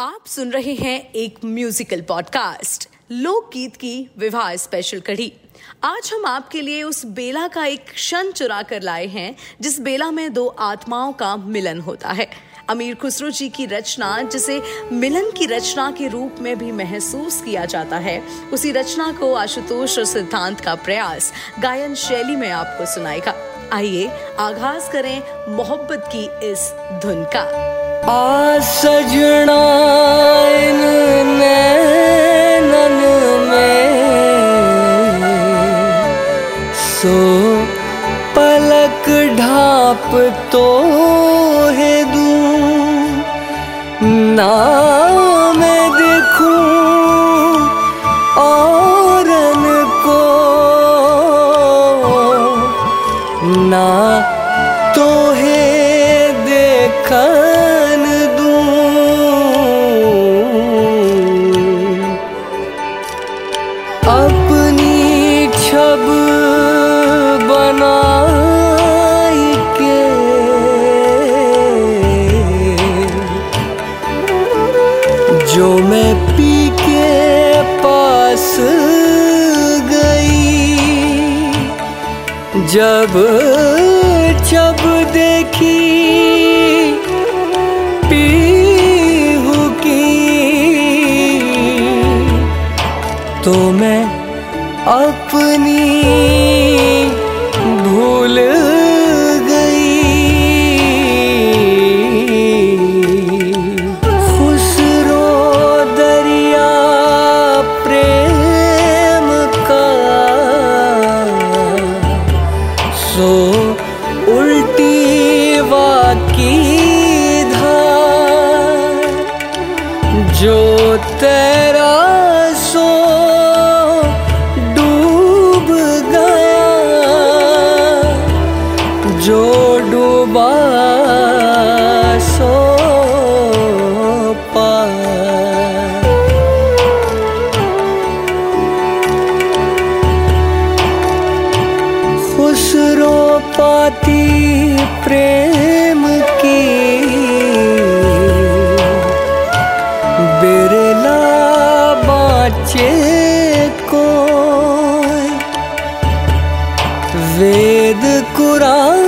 आप सुन रहे हैं एक म्यूजिकल पॉडकास्ट लोकगीत की विवाह स्पेशल कड़ी। आज हम आपके लिए उस बेला का एक क्षण चुरा कर लाए हैं, जिस बेला में दो आत्माओं का मिलन होता है। अमीर खुसरो जी की रचना, जिसे मिलन की रचना के रूप में भी महसूस किया जाता है, उसी रचना को आशुतोष और सिद्धांत का प्रयास गायन शैली में आपको सुनाएगा। आइए आगाज़ करें मोहब्बत की इस धुन का। आ सजना में। सो पलक ढाप तो है दूँ। ना मैं देखूँ औरन को। ना तो है देखन छब बनाई के जो मैं पी के पास गई, जब जब देखी पीहू की तो मैं अपनी भूल गई। खुसरो दरिया प्रेम का सो उल्टी वाकी धार जो तेरा डूबा सो पार खुसरो पाती प्रेम की। बिरला बाचे को वेद कुरान